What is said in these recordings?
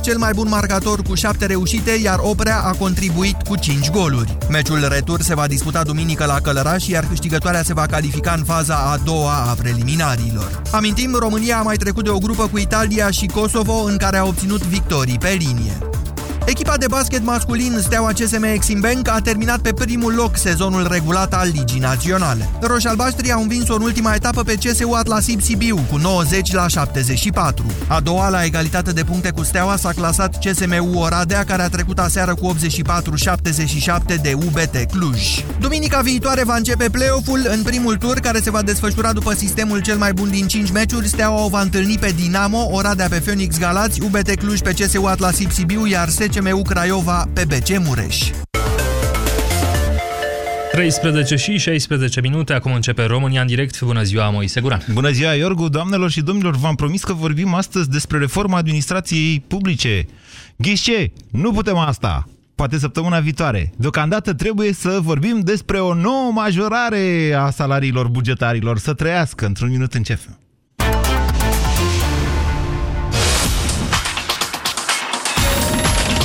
cel mai bun marcator cu 7 reușite, iar Oprea a contribuit cu 5 goluri. Meciul retur se va disputa duminică la Călăraș, iar câștigătoarea se va califica în faza a doua a preliminarilor. Amintim, România a mai trecut de o grupă cu Italia și Kosovo, în care a obținut victorii pe linie. Echipa de basket masculin Steaua CSM Exim Bank a terminat pe primul loc sezonul regulat al Ligii Naționale. Roșalbaștrii au învins-o în ultima etapă pe CSU Atlasib Sibiu cu 90 la 74. A doua la egalitate de puncte cu Steaua s-a clasat CSMU Oradea, care a trecut aseară cu 84-77 de UBT Cluj. Duminica viitoare va începe play-off-ul în primul tur, care se va desfășura după sistemul cel mai bun din 5 meciuri. Steaua o va întâlni pe Dinamo, Oradea pe Phoenix Galați, UBT Cluj pe CSU Atlasib Sibiu, iar CMU Craiova pe BC Mureș. 13 și 16 minute, acum începe România în direct. Bună ziua, Moise Guran. Bună ziua, Iorgu, doamnelor și domnilor. V-am promis că vorbim astăzi despre reforma administrației publice. Ghișce, nu putem asta. Poate săptămâna viitoare. Deocamdată trebuie să vorbim despre o nouă majorare a salariilor bugetarilor. Să trăiască. Într-un minut începem.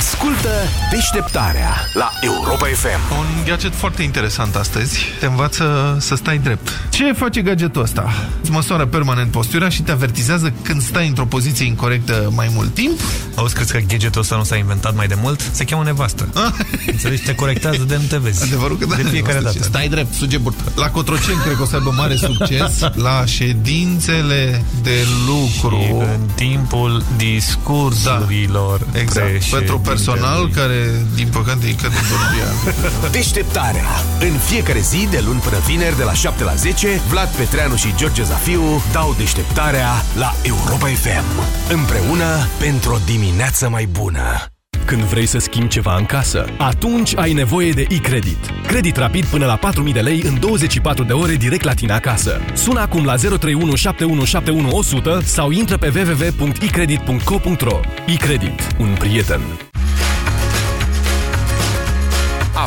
Ascultă deșteptarea la Europa FM. Un gadget foarte interesant astăzi. Te învață să stai drept. Ce face gadgetul ăsta? Îți măsoară permanent postura și te avertizează când stai într-o poziție incorrectă mai mult timp. Auzi, crezi că gadgetul ăsta nu s-a inventat mai de mult? Se cheamă nevastă. Ah. Înțelegi? Te corectează de nu te vezi. Adevărul că da. De fiecare dată. Stai drept, suge burtă. La Cotroceni cred că o să aibă mare succes la ședințele de lucru. Și în timpul discursurilor. Da. Exact. Pentru personal care, din păcate, e către Deșteptarea. În fiecare zi, de luni până vineri, de la 7 la 10, Vlad Petreanu și George Zafiu dau deșteptarea la Europa FM. Împreună pentru o dimineață mai bună. Când vrei să schimbi ceva în casă, atunci ai nevoie de e-credit. Credit rapid până la 4.000 de lei în 24 de ore direct la tine acasă. Sună acum la 031 sau intră pe www.ecredit.co.ro E-credit. Un prieten.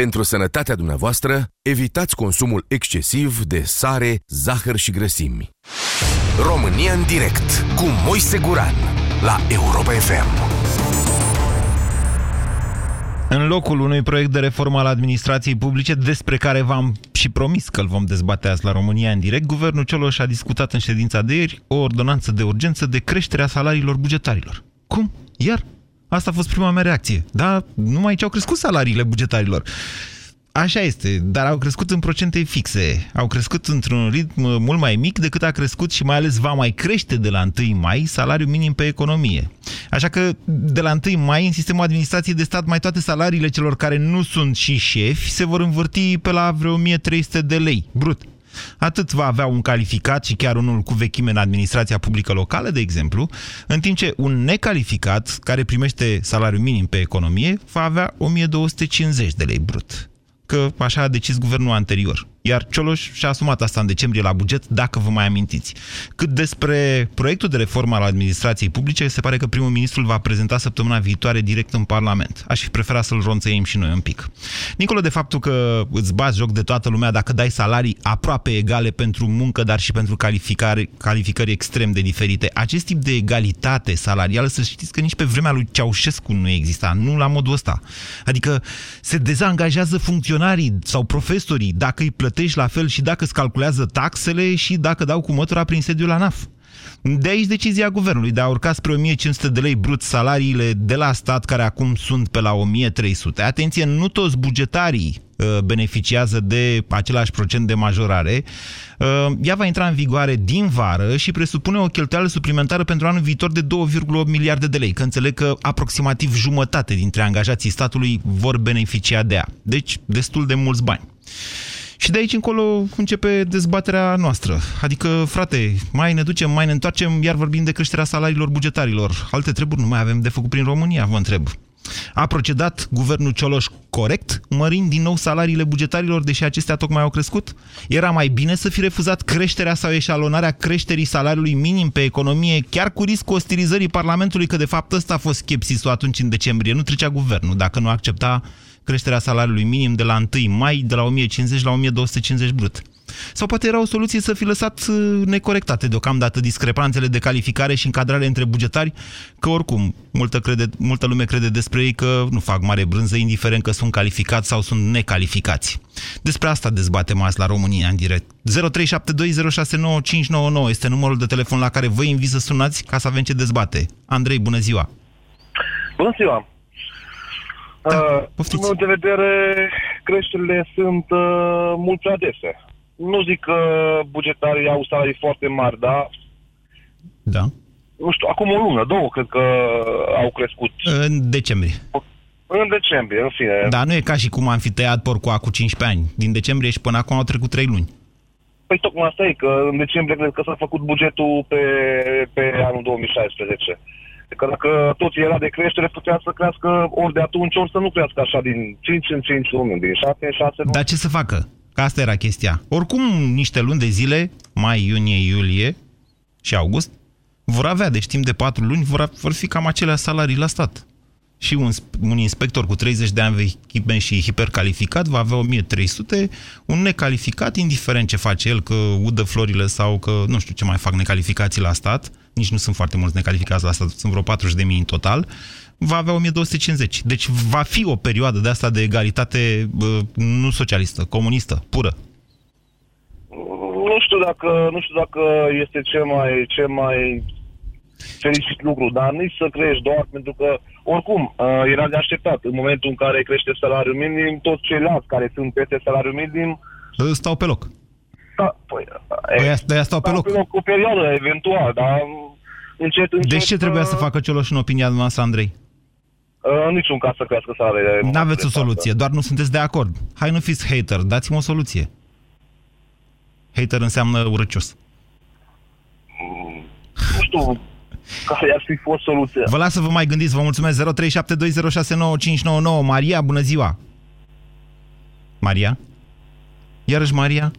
Pentru sănătatea dumneavoastră, evitați consumul excesiv de sare, zahăr și grăsimi. România în direct cu Moise Guran la Europa FM. În locul unui proiect de reformă al administrației publice, despre care v-am și promis că îl vom dezbate azi la România în direct, guvernul Cioloș a discutat în ședința de ieri o ordonanță de urgență de creșterea salariilor bugetarilor. Cum? Iar? Asta a fost prima mea reacție. Da, numai ce au crescut salariile bugetarilor. Așa este, dar au crescut în procente fixe. Au crescut într-un ritm mult mai mic decât a crescut și mai ales va mai crește de la 1 mai salariul minim pe economie. Așa că de la 1 mai în sistemul administrației de stat mai toate salariile celor care nu sunt și șefi se vor învârti pe la vreo 1300 de lei brut. Atât va avea un calificat și chiar unul cu vechime în administrația publică locală, de exemplu, în timp ce un necalificat, care primește salariul minim pe economie, va avea 1250 de lei brut. Că așa a decis guvernul anterior. Iar Cioloș și-a asumat asta în decembrie la buget, dacă vă mai amintiți. Cât despre proiectul de reformă al administrației publice, se pare că primul ministru îl va prezenta săptămâna viitoare direct în Parlament. Aș fi preferat să-l ronțăim și noi un pic. Nicolo de faptul că îți bați joc de toată lumea dacă dai salarii aproape egale pentru muncă, dar și pentru calificare, calificări extrem de diferite. Acest tip de egalitate salarială, să știți că nici pe vremea lui Ceaușescu nu exista, nu la modul ăsta. Adică se dezangajează funcționarii sau profesorii dacă îi plătesc plătești la fel și dacă îți calculează taxele și dacă dau cu mătura prin sediul la NAF. De aici decizia guvernului de a urca spre 1500 de lei brut salariile de la stat, care acum sunt pe la 1300. Atenție, nu toți bugetarii uh, beneficiază de același procent de majorare. Uh, ea va intra în vigoare din vară și presupune o cheltuială suplimentară pentru anul viitor de 2,8 miliarde de lei, că înțeleg că aproximativ jumătate dintre angajații statului vor beneficia de ea. Deci, destul de mulți bani. Și de aici încolo începe dezbaterea noastră. Adică, frate, mai ne ducem, mai ne întoarcem, iar vorbim de creșterea salariilor bugetarilor. Alte treburi nu mai avem de făcut prin România, vă întreb. A procedat guvernul Cioloș corect, mărind din nou salariile bugetarilor, deși acestea tocmai au crescut? Era mai bine să fi refuzat creșterea sau eșalonarea creșterii salariului minim pe economie, chiar cu riscul ostilizării Parlamentului, că de fapt ăsta a fost schepsisul atunci în decembrie. Nu trecea guvernul dacă nu accepta creșterea salariului minim de la 1 mai, de la 1050 la 1250 brut. Sau poate era o soluție să fi lăsat uh, necorectate deocamdată discrepanțele de calificare și încadrare între bugetari, că oricum multă, crede, multă lume crede despre ei că nu fac mare brânză, indiferent că sunt calificați sau sunt necalificați. Despre asta dezbatem azi la România în direct. 0372069599 este numărul de telefon la care vă invit să sunați ca să avem ce dezbate. Andrei, bună ziua! Bună ziua! Da, uh, poftiți. din meu de vedere, creșterile sunt uh, mult prea dese. Nu zic că bugetarii au salarii foarte mari, dar, Da. nu știu, acum o lună, două, cred că au crescut. În decembrie. În decembrie, în fine. Da, nu e ca și cum am fi tăiat porcul acum 15 ani. Din decembrie și până acum au trecut 3 luni. Păi tocmai asta e, că în decembrie cred că s-a făcut bugetul pe, pe anul 2016. Că dacă tot era de creștere, putea să crească ori de atunci, ori să nu crească așa din 5 în 5 luni, din 7 în 6 luni. Dar ce să facă? Că asta era chestia. Oricum, niște luni de zile, mai, iunie, iulie și august, vor avea, deci timp de 4 luni, vor, vor fi cam acelea salarii la stat. Și un, sp- un inspector cu 30 de ani vechime și hipercalificat va avea 1300, un necalificat, indiferent ce face el, că udă florile sau că nu știu ce mai fac necalificații la stat, nici nu sunt foarte mulți necalificați la stat, sunt vreo 40.000 în total, va avea 1250. Deci va fi o perioadă de asta de egalitate bă, nu socialistă, comunistă, pură. Nu știu dacă, nu știu dacă este cel mai, cel mai fericit lucru, dar nici să crești doar pentru că, oricum, uh, era de așteptat. În momentul în care crește salariul minim, toți ceilalți care sunt peste salariul minim, Stau pe loc. Da, păi, Ăia- ăia stau pe loc. Pe loc o perioadă, eventual, dar încet, încet... Deci ce trebuia să uh, facă Cioloș în opinia noastră, Andrei? Uh, în niciun caz să crească salariile. Nu aveți o soluție, doar nu sunteți de acord. Hai, nu fiți hater, dați-mi o soluție. Hater înseamnă urăcios. Nu știu care ar fi fost soluția. Vă las să vă mai gândiți, vă mulțumesc. 0372069599. Maria, bună ziua! Maria? Iarăși Maria?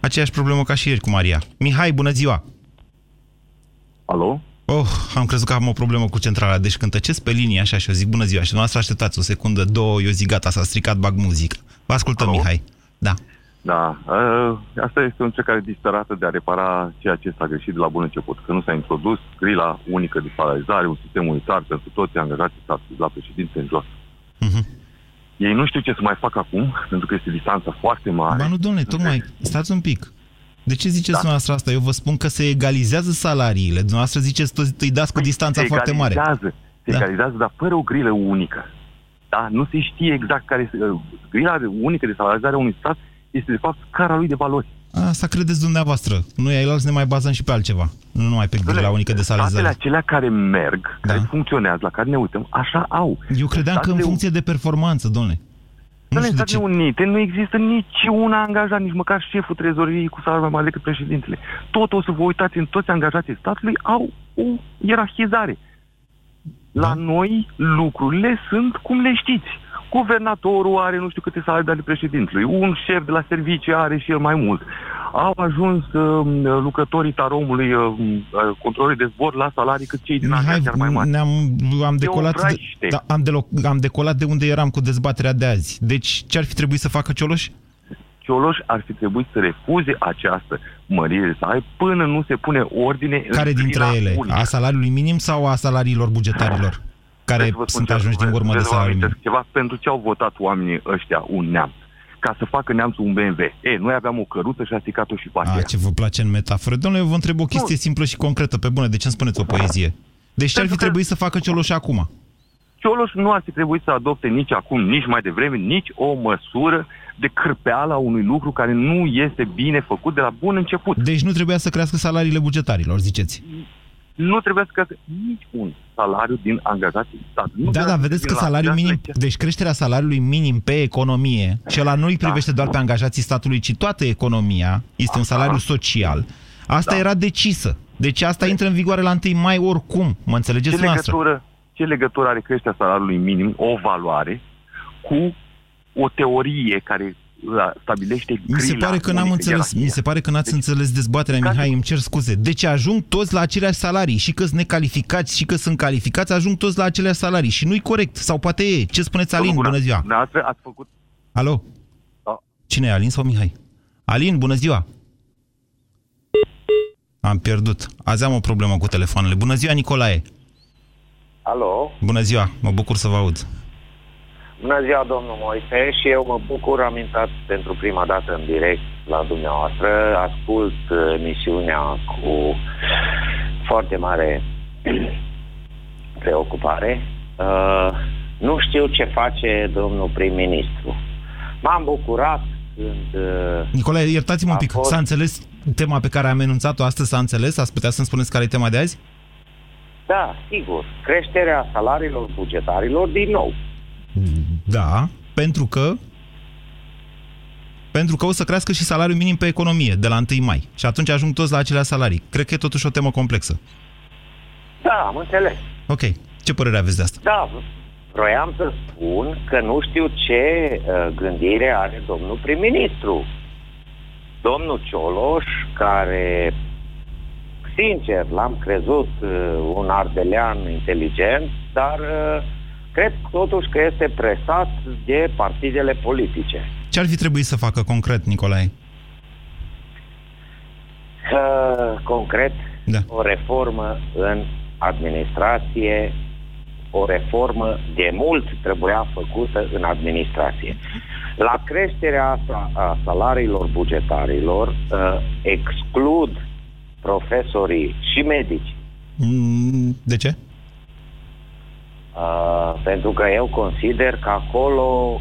Aceeași problemă ca și ieri cu Maria. Mihai, bună ziua! Alo? Oh, am crezut că am o problemă cu centrala, deci când tăcesc pe linie așa și eu zic bună ziua și dumneavoastră așteptați o secundă, două, eu zic gata, s-a stricat, bag muzică. Vă ascultăm, Alo? Mihai. Da. Da, uh, asta este o încercare disperată de a repara ceea ce s-a greșit de la bun început. Că nu s-a introdus grila unică de salarizare, un sistem unitar pentru toți angajații statului, la președinte în jos. Mhm. Ei nu știu ce să mai facă acum, pentru că este distanța foarte mare. Ba nu, domnule, tocmai, stați un pic. De ce ziceți da. dumneavoastră asta? Eu vă spun că se egalizează salariile. Dumneavoastră ziceți că îi dați cu distanța se foarte mare. egalizează, Se Da. egalizează, dar fără o grilă unică. Da? Nu se știe exact care este... uh, Grila de- unică de salarizare a unui stat este, de fapt, scara lui de valori. Asta credeți dumneavoastră. Noi ailalți ne mai bazăm și pe altceva. Nu numai pe grila unică de Statele salarizare. acelea care merg, Da. care funcționează, la care ne uităm, așa au. Eu credeam că în Statele- funcție de performanță, domnule. Nu În știu de Statele ce. Unite nu există nici un angajat, nici măcar șeful trezoriei cu salariu mai mare decât președintele. Tot o să vă uitați în toți angajații statului au o ierarhizare. La Da. noi lucrurile sunt cum le știți. Guvernatorul are nu știu câte salarii de ale președintelui, un șef de la servicii are și el mai mult. Au ajuns uh, lucrătorii taromului, uh, uh, controlorii de zbor la salarii cât cei din Mihai, Anglia chiar mai mari. ne-am, am, decolat de, obraște. da, am, delo- am decolat de unde eram cu dezbaterea de azi. Deci ce ar fi trebuit să facă Cioloș? Cioloș ar fi trebuit să refuze această mărire de salarii până nu se pune ordine Care în dintre grila ele? unică. A salariului minim sau a salariilor bugetarilor? Care Vreau să vă spun sunt ceva, ajunși din vreau urmă de să vă salariul minim? amintesc ceva pentru ce au votat oamenii ăștia un neamț. Ca să facă neamțul un BMW. E, noi aveam o căruță și a stricat-o și pe A, aceea. ce vă place în metaforă. Domnule, eu vă întreb o chestie simplă și concretă, pe bune. De ce îmi spuneți o poezie? Deci ce ar fi Pentru că- trebuit să facă Cioloș acum? Cioloș nu ar fi trebuit să adopte nici acum, nici mai devreme, nici o măsură de cârpeală a unui lucru care nu este bine făcut de la bun început. Deci nu trebuia să crească salariile bugetarilor, ziceți. Nu trebuie să crească nici un salariu din angajații statului. Nu Da, da, vedeți că salariul minim, deci creșterea salariului minim pe economie, și ăla nu îi privește doar pe angajații statului, ci toată economia, este un salariu social. Asta era decisă. Deci asta intră în vigoare la 1 mai oricum, mă înțelegeți ce noastră? legătură, ce legătură are creșterea salariului minim, o valoare, cu o teorie care la, stabilește Mi se grila pare că n-am unică, înțeles, ierarhia. mi se pare că n-ați înțeles dezbaterea, Ca- Mihai, îmi cer scuze. Deci ajung toți la aceleași salarii, și că sunt necalificați, și că sunt calificați, ajung toți la aceleași salarii. Și nu-i corect, sau poate e. Ce spuneți, Alin? Domnul Bună Guran, ziua! Dumneavoastră ați făcut Alo? Da. Cine e, Alin sau Mihai? Alin, bună ziua! Am pierdut. Azi am o problemă cu telefoanele. Bună ziua, Nicolae! Alo, Bună ziua, mă bucur să vă aud. Bună ziua domnul Moise și eu mă bucur, am intrat pentru prima dată în direct la dumneavoastră, ascult uh, emisiunea cu foarte mare preocupare. Uh, nu știu ce face domnul prim-ministru. M-am bucurat când... Uh, Nicolae, iertați-mă un A pic. fost- S-a înțeles tema pe care am enunțat-o astăzi? S-a înțeles? Ați putea să-mi spuneți care e tema de azi? da, sigur, creșterea salariilor bugetarilor din nou. Da, pentru că pentru că o să crească și salariul minim pe economie de la 1 mai. Și atunci ajung toți la acelea salarii. Cred că e totuși o temă complexă. Da, am înțeles. Ok. Ce părere aveți de asta? Da, vroiam să spun că nu știu ce uh, gândire are domnul prim-ministru. Domnul Cioloș, care, sincer, l-am crezut uh, un ardelean inteligent, dar uh, cred totuși că este presat de partidele politice. Ce ar fi trebuit să facă concret, Nicolae? Uh, concret, Da. o reformă în administrație, o reformă de mult trebuia făcută în administrație. La creșterea asta a salariilor bugetarilor uh, exclud profesorii și medici, Mm, De ce? Uh, pentru că eu consider că acolo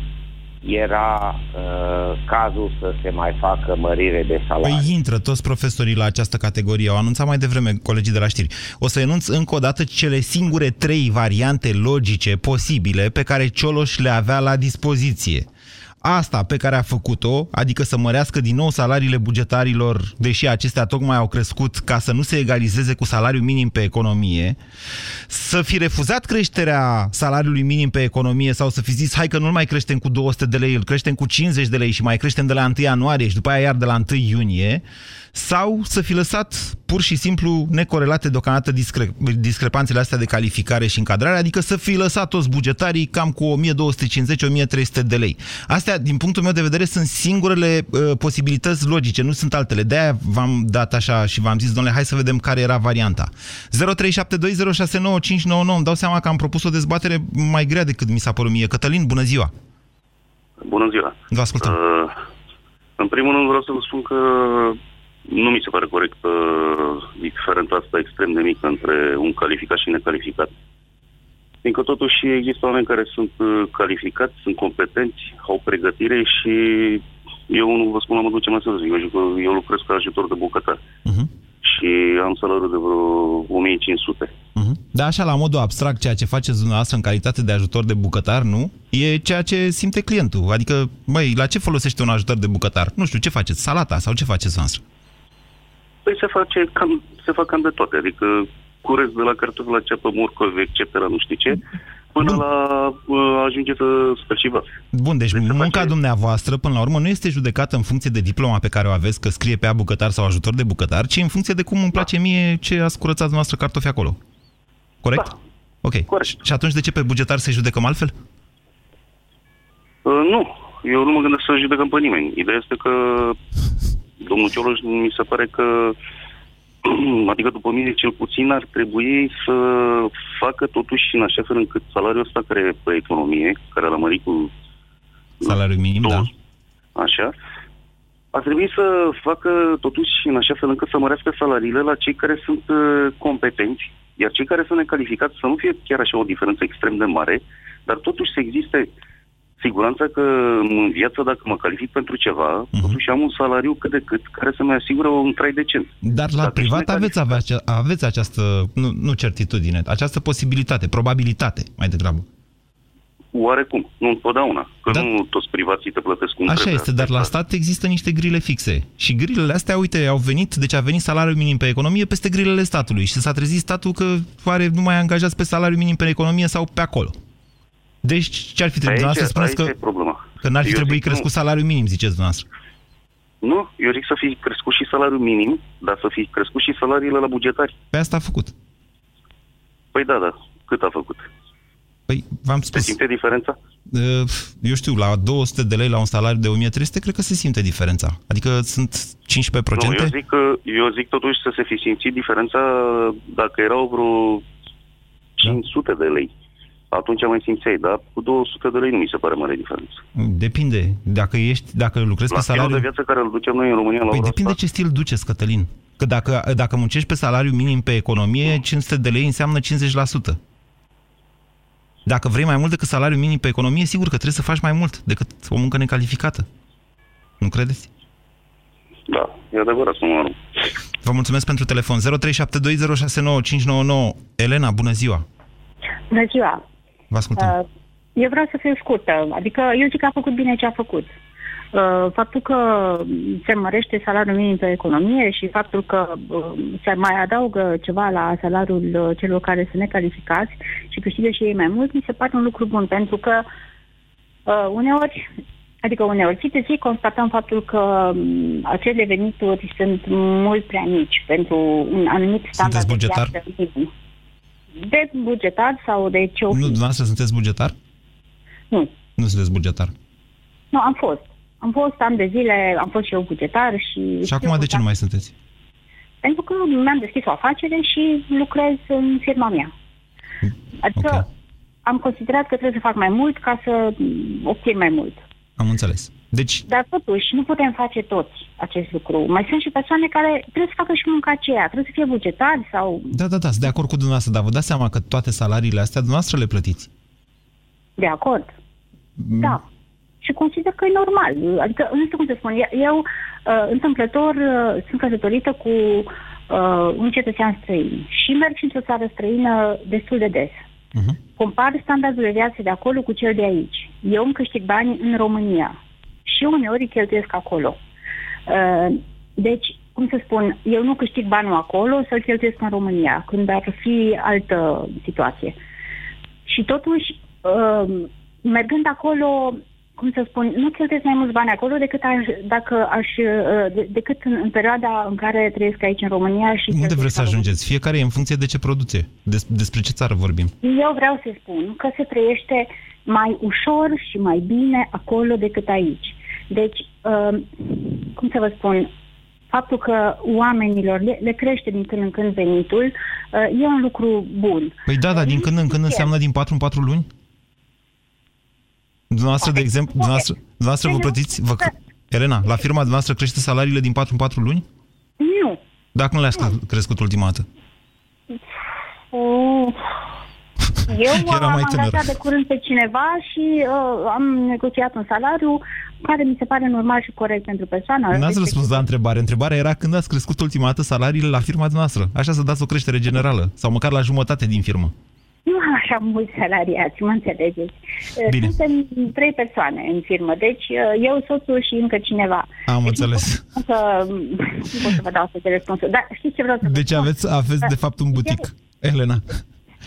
era uh, cazul să se mai facă mărire de salarii. Păi intră toți profesorii la această categorie. Au anunțat mai devreme colegii de la știri. O să enunț încă o dată cele singure trei variante logice posibile pe care Cioloș le avea la dispoziție. Asta pe care a făcut-o, adică să mărească din nou salariile bugetarilor, deși acestea tocmai au crescut ca să nu se egalizeze cu salariul minim pe economie, să fi refuzat creșterea salariului minim pe economie sau să fi zis hai că nu mai creștem cu 200 de lei, îl creștem cu 50 de lei și mai creștem de la 1 ianuarie și după aia iar de la 1 iunie, sau să fi lăsat pur și simplu necorelate deocamdată discre- discrepanțele astea de calificare și încadrare, adică să fi lăsat toți bugetarii cam cu 1250-1300 de lei. Astea, din punctul meu de vedere, sunt singurele uh, posibilități logice, nu sunt altele. De-aia v-am dat așa și v-am zis, domnule, hai să vedem care era varianta. 0372069599. Îmi dau seama că am propus o dezbatere mai grea decât mi s-a părut mie. Cătălin, bună ziua! Bună ziua! Vă ascultăm. Uh, în primul rând vreau să vă spun că nu mi se pare corect uh, diferența asta extrem de mică între un calificat și necalificat. Fiindcă totuși există oameni care sunt uh, calificați, sunt competenți, au pregătire și eu nu vă spun la modul ce mai să zic. Eu, zic- eu lucrez ca ajutor de bucătar Uh-huh. și am salariul de vreo 1500. Uh-huh. Da, așa, la modul abstract, ceea ce faceți dumneavoastră în calitate de ajutor de bucătar, nu? E ceea ce simte clientul. Adică, băi, la ce folosește un ajutor de bucătar? Nu știu, ce faceți? Salata sau ce faceți noastră? Păi se, face cam, se fac cam de toate, adică curăț de la cartofi la ceapă, morcovi, etc., nu știu ce, până la uh, ajunge să speli și vase. Bun, deci munca dumneavoastră, până la urmă, nu este judecată în funcție de diploma pe care o aveți, că scrie pe ea bucătar sau ajutor de bucătar, ci în funcție de cum îmi place mie ce ați curățat dumneavoastră cartofi acolo. Corect? Da. Ok. Corect. Și atunci de ce pe bugetar să-i judecăm altfel? Uh, nu, eu nu mă gândesc să judecăm pe nimeni. Ideea este că domnul Cioloș mi se pare că adică după mine cel puțin ar trebui să facă totuși în așa fel încât salariul ăsta care e pe economie, care l-a mărit cu Salariul minim, da. așa, ar trebui să facă totuși în așa fel încât să mărească salariile la cei care sunt uh, competenți, iar cei care sunt necalificați să nu fie chiar așa o diferență extrem de mare, dar totuși să existe siguranța că în viață, dacă mă calific pentru ceva, uh-huh. totuși am un salariu cât de cât care să-mi asigură un trai decent. Dar la Dacă privat și aveți, avea, aveți această, nu, nu certitudine, această posibilitate, probabilitate mai degrabă. Oarecum, nu întotdeauna, că Da. nu toți privații te plătesc cum Așa trebuie. este, dar la stat există niște grile fixe. Și grilele astea, uite, au venit, deci a venit salariul minim pe economie peste grilele statului și s-a trezit statul că are numai angajați pe salariul minim pe economie sau pe acolo. Deci ce ar fi trebuit Aici, să spuneți aici că, e problema. că n-ar fi Eu trebuit zic, crescut nu. salariul minim, ziceți dumneavoastră. Nu, eu zic să fi crescut și salariul minim, dar să fi crescut și salariile la bugetari. Pe asta a făcut. Păi da, da. Cât a făcut? Păi, v-am Se spus. simte diferența? Uh, Eu știu, la 200 de lei la un salariu de 1300, cred că se simte diferența. Adică sunt 15%? Nu, eu zic, că, eu zic totuși să se fi simțit diferența dacă erau vreo 500 de lei. Atunci mai simțeai, dar cu 200 de lei nu mi se pare mare diferență. Depinde. Dacă ești, dacă lucrezi La pe stilul salariu... de viață care îl ducem noi în România la Păi ora depinde asta, ce stil duceți, Cătălin. Că dacă, dacă muncești pe salariu minim pe economie, 500 de lei înseamnă 50%. Dacă vrei mai mult decât salariul minim pe economie, sigur că trebuie să faci mai mult decât o muncă necalificată. Nu credeți? Da, e adevărat, nu mă Vă mulțumesc pentru telefon. 0372069599. Elena, bună ziua! Bună ziua! Vă ascultăm. Uh, Eu vreau să fiu scurtă. Adică eu zic că a făcut bine ce a făcut. Uh, Faptul că se mărește salariul minim pe economie și faptul că uh, se mai adaugă ceva la salariul uh, celor care sunt necalificați și câștigă și ei mai mult, mi se pare un lucru bun, pentru că uh, uneori, adică uneori, zi de zi constatăm faptul că um, acele venituri sunt mult prea mici pentru un anumit standard de bugetar? viață minim. De bugetar sau de ce o Nu, fi. dumneavoastră sunteți bugetar? Nu. Nu sunteți bugetar. Nu, am fost. Am fost ani de zile, am fost și eu bugetar și... Și acum de ce nu mai sunteți? Pentru că mi-am deschis o afacere și lucrez în firma mea. Adică okay. am considerat că trebuie să fac mai mult ca să mm, obțin mai mult. Am înțeles. Deci, Dar totuși nu putem face toți acest lucru. Mai sunt și persoane care trebuie să facă și munca aceea. Trebuie să fie bugetari sau... da, da, da, sunt de acord cu dumneavoastră, dar vă dați seama că toate salariile astea dumneavoastră le plătiți. De acord. Da. Și consider că e normal. Adică, nu știu cum să spun, eu, uh, întâmplător, uh, sunt căsătorită cu uh, un cetățean străin și merg și într-o țară străină destul de des. Uh-huh. Compar standardul de viață de acolo cu cel de aici. Eu îmi câștig bani în România și uneori îi cheltuiesc acolo. Uh, deci, cum să spun, eu nu câștig banul acolo să-l cheltuiesc în România, când ar fi altă situație. Și totuși, uh, mergând acolo, cum să spun, nu cheltuiesc mai mulți bani acolo decât aș, dacă aș, uh, de, decât în, în perioada în care trăiesc aici în România și Unde cheltuiesc vreți să acolo. ajungeți? Fiecare e în funcție de ce produce. Des, despre ce țară vorbim? Eu vreau să spun că se trăiește mai ușor și mai bine acolo decât aici. Deci, uh, cum să vă spun, faptul că oamenilor le, le crește din când în când venitul uh, e un lucru bun. Păi da, dar din când în când înseamnă din 4 în 4 luni? Dumneavoastră, de exemplu, dumneavoastră, dumneavoastră vă plătiți... Vă, Elena, la firma dumneavoastră crește salariile din 4 în 4 luni? Nu. Dacă nu le-ați cre- crescut ultima dată. Uh, Eu Era am mai tânăr. angajat de curând pe cineva și uh, am negociat un salariu care mi se pare normal și corect pentru persoana. N-ați respectivă. răspuns la întrebare. Întrebarea era când ați crescut ultima dată salariile la firma noastră. Așa să dați o creștere generală. Sau măcar la jumătate din firmă. Nu am așa mulți salariați, mă înțelegeți. Uh, Bine. Suntem trei persoane în firmă, deci uh, eu, soțul și încă cineva. Am înțeles. Că, nu pot să vă dau astfel de răspunsuri, dar știți ce vreau să vă Deci spun? aveți, aveți de fapt un butic. Elena,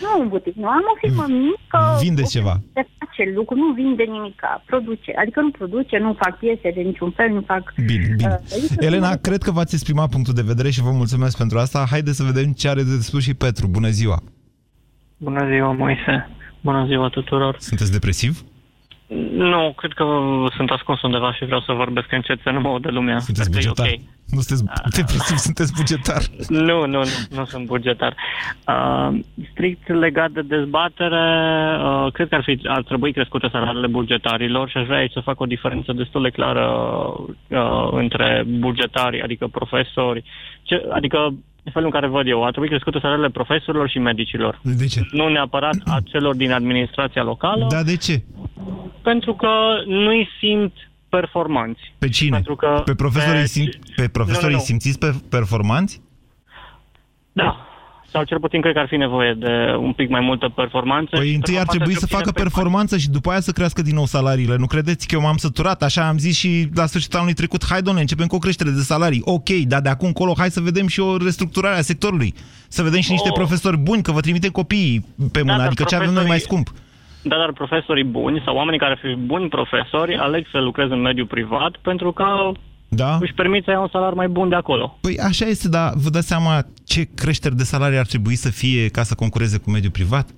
Nu un butic, nu. Am o firmă mică. vindeți ceva. Se face lucru, nu vinde nimic, produce. Adică nu produce, nu fac piese de niciun fel, nu fac... Bine, bine. Uh, adică Elena, cred că v-ați exprimat punctul de vedere și vă mulțumesc pentru asta. Haideți să vedem ce are de spus și Petru. Bună ziua! Bună ziua, Moise. Bună ziua tuturor. Sunteți depresiv? Nu, cred că sunt ascuns undeva și vreau să vorbesc încet să nu mă aude lumea. Sunteți Cred că e bugetar. ok. Nu sunteți depresiv, sunteți bugetar. Nu, nu, nu, nu sunt bugetar. Uh, strict legat de dezbatere, uh, cred că ar, fi, ar trebui crescute salariile bugetarilor și aș vrea aici să fac o diferență destul de clară uh, între bugetari, adică profesori, ce, adică în felul în care văd eu, ar trebui crescute salariile profesorilor și medicilor. De ce? Nu neapărat a celor din administrația locală. Da, de ce? Pentru că nu-i simt performanți. Pe cine? Pentru că pe profesorii, pe- sim... pe profesorii Nu, nu, nu. simțiți pe performanți? Da. Sau cel puțin cred că ar fi nevoie de un pic mai multă performanță. Păi și întâi ar performanță trebui și să obține facă pe- performanță și după aia să crească din nou salariile. Nu credeți că eu m-am săturat? Așa am zis și la sfârșitul anului trecut. Hai, domnule, începem cu o creștere de salarii. Ok, dar de acum încolo hai să vedem și o restructurare a sectorului. Să vedem și niște Oh. profesori buni, că vă trimitem copiii pe mână, dar adică ce avem noi mai scump. Da, dar profesorii buni sau oamenii care ar fi buni profesori aleg să lucreze în mediul privat pentru că Da? își permit să ia un salariu mai bun de acolo. Păi așa este, dar vă dați seama ce creșteri de salarii ar trebui să fie ca să concureze cu mediul privat?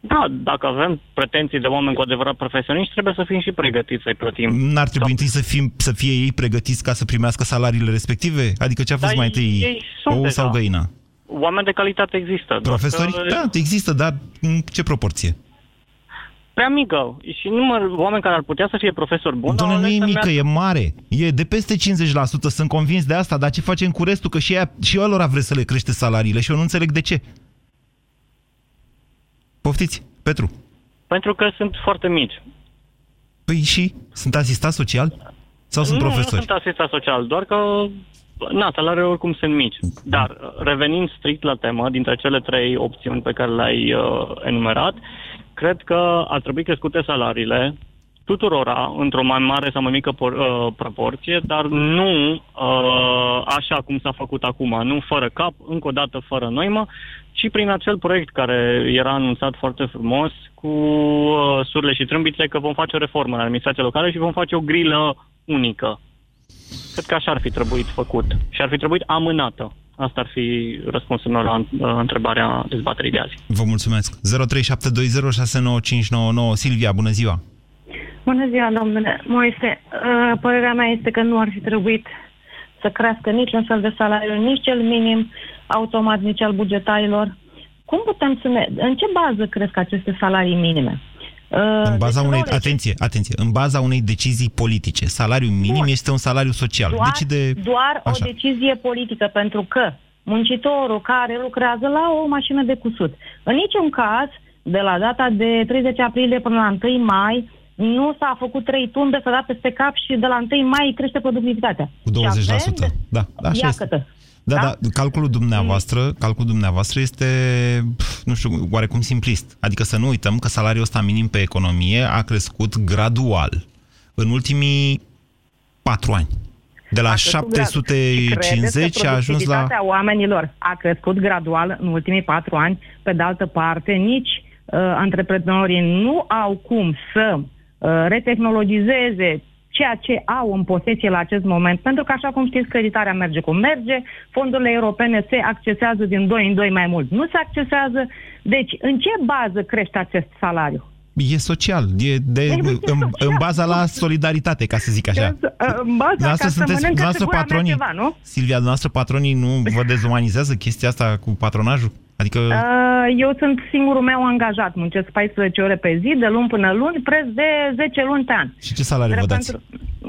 Da, dacă avem pretenții de oameni cu adevărat profesioniști, trebuie să fim și pregătiți să-i plătim. N-ar trebui întâi să, fim, să fie ei pregătiți ca să primească salariile respective? Adică ce a fost Dar mai întâi, ei sunt ou deja. sau găina? Oameni de calitate există. doar Profesori? că Da, există, dar în ce proporție? Prea mică. Și număr oameni care ar putea să fie profesori buni. Doamne, au nu ales e să mică, meargă- e mare. E de peste 50%, sunt convins de asta, dar ce facem cu restul? Că și, ea, și eu lor vreți să le crește salariile și eu nu înțeleg de ce. Poftiți, Petru. Pentru că sunt foarte mici. Păi și? Sunt asistat social? Sau sunt nu, profesori? Nu sunt asistat social, doar că na, salariile oricum sunt mici. Dar, revenind strict la temă, dintre cele trei opțiuni pe care le-ai uh, enumerat, cred că ar trebui crescute salariile tuturora, într-o mai mare sau mai mică por, uh, proporție, dar nu uh, așa cum s-a făcut acum, nu fără cap, încă o dată fără noimă, ci prin acel proiect care era anunțat foarte frumos cu uh, surle și trâmbițe că vom face o reformă în administrația locală și vom face o grilă unică. Cred că așa ar fi trebuit făcut și ar fi trebuit amânată. Asta ar fi răspunsul meu la uh, întrebarea dezbaterii de azi. Vă mulțumesc. 0372069599 Silvia, bună ziua! Bună ziua, domnule Moise. Uh, Părerea mea este că nu ar fi trebuit să crească niciun fel de salariu, nici cel minim automat, nici al bugetarilor. Cum putem să ne... În ce bază cresc aceste salarii minime? Uh, În baza de ce unei, ore? atenție, atenție, în baza unei decizii politice. Salariul minim Bun. este un salariu social. Doar, Decide... doar o Așa. decizie politică, pentru că muncitorul care lucrează la o mașină de cusut, în niciun caz, de la data de 30 aprilie până la 1 mai, nu s-a făcut trei tunde să da peste cap și de la 1 mai crește productivitatea. Cu 20%. Și avem- Da, da, așa este. Iată. Da, Da? da, calculul dumneavoastră, calculul dumneavoastră este, pf, nu știu, oarecum simplist. Adică să nu uităm că salariul ăsta minim pe economie a crescut gradual în ultimii patru ani. De la A crescut grad. Și credeți 750 că a ajuns la... productivitatea oamenilor a crescut gradual în ultimii patru ani. Pe de altă parte, nici uh, antreprenorii nu au cum să uh, retehnologizeze ceea ce au în posesie la acest moment, pentru că, așa cum știți, creditarea merge cum merge, fondurile europene se accesează din 2 în 2 mai mult. Nu se accesează. Deci, în ce bază crește acest salariu? E social, e de, în, în baza la solidaritate, ca să zic așa. În baza ca să mănâncă dumneavoastră gura mea patronii, ceva, nu? Silvia, dumneavoastră patronii nu vă dezumanizează chestia asta cu patronajul? Adică... Uh, Eu sunt singurul meu angajat, muncesc 14 ore pe zi, de luni până luni, preț de 10 luni pe an. Și ce salariu vă Drept dați? pentru-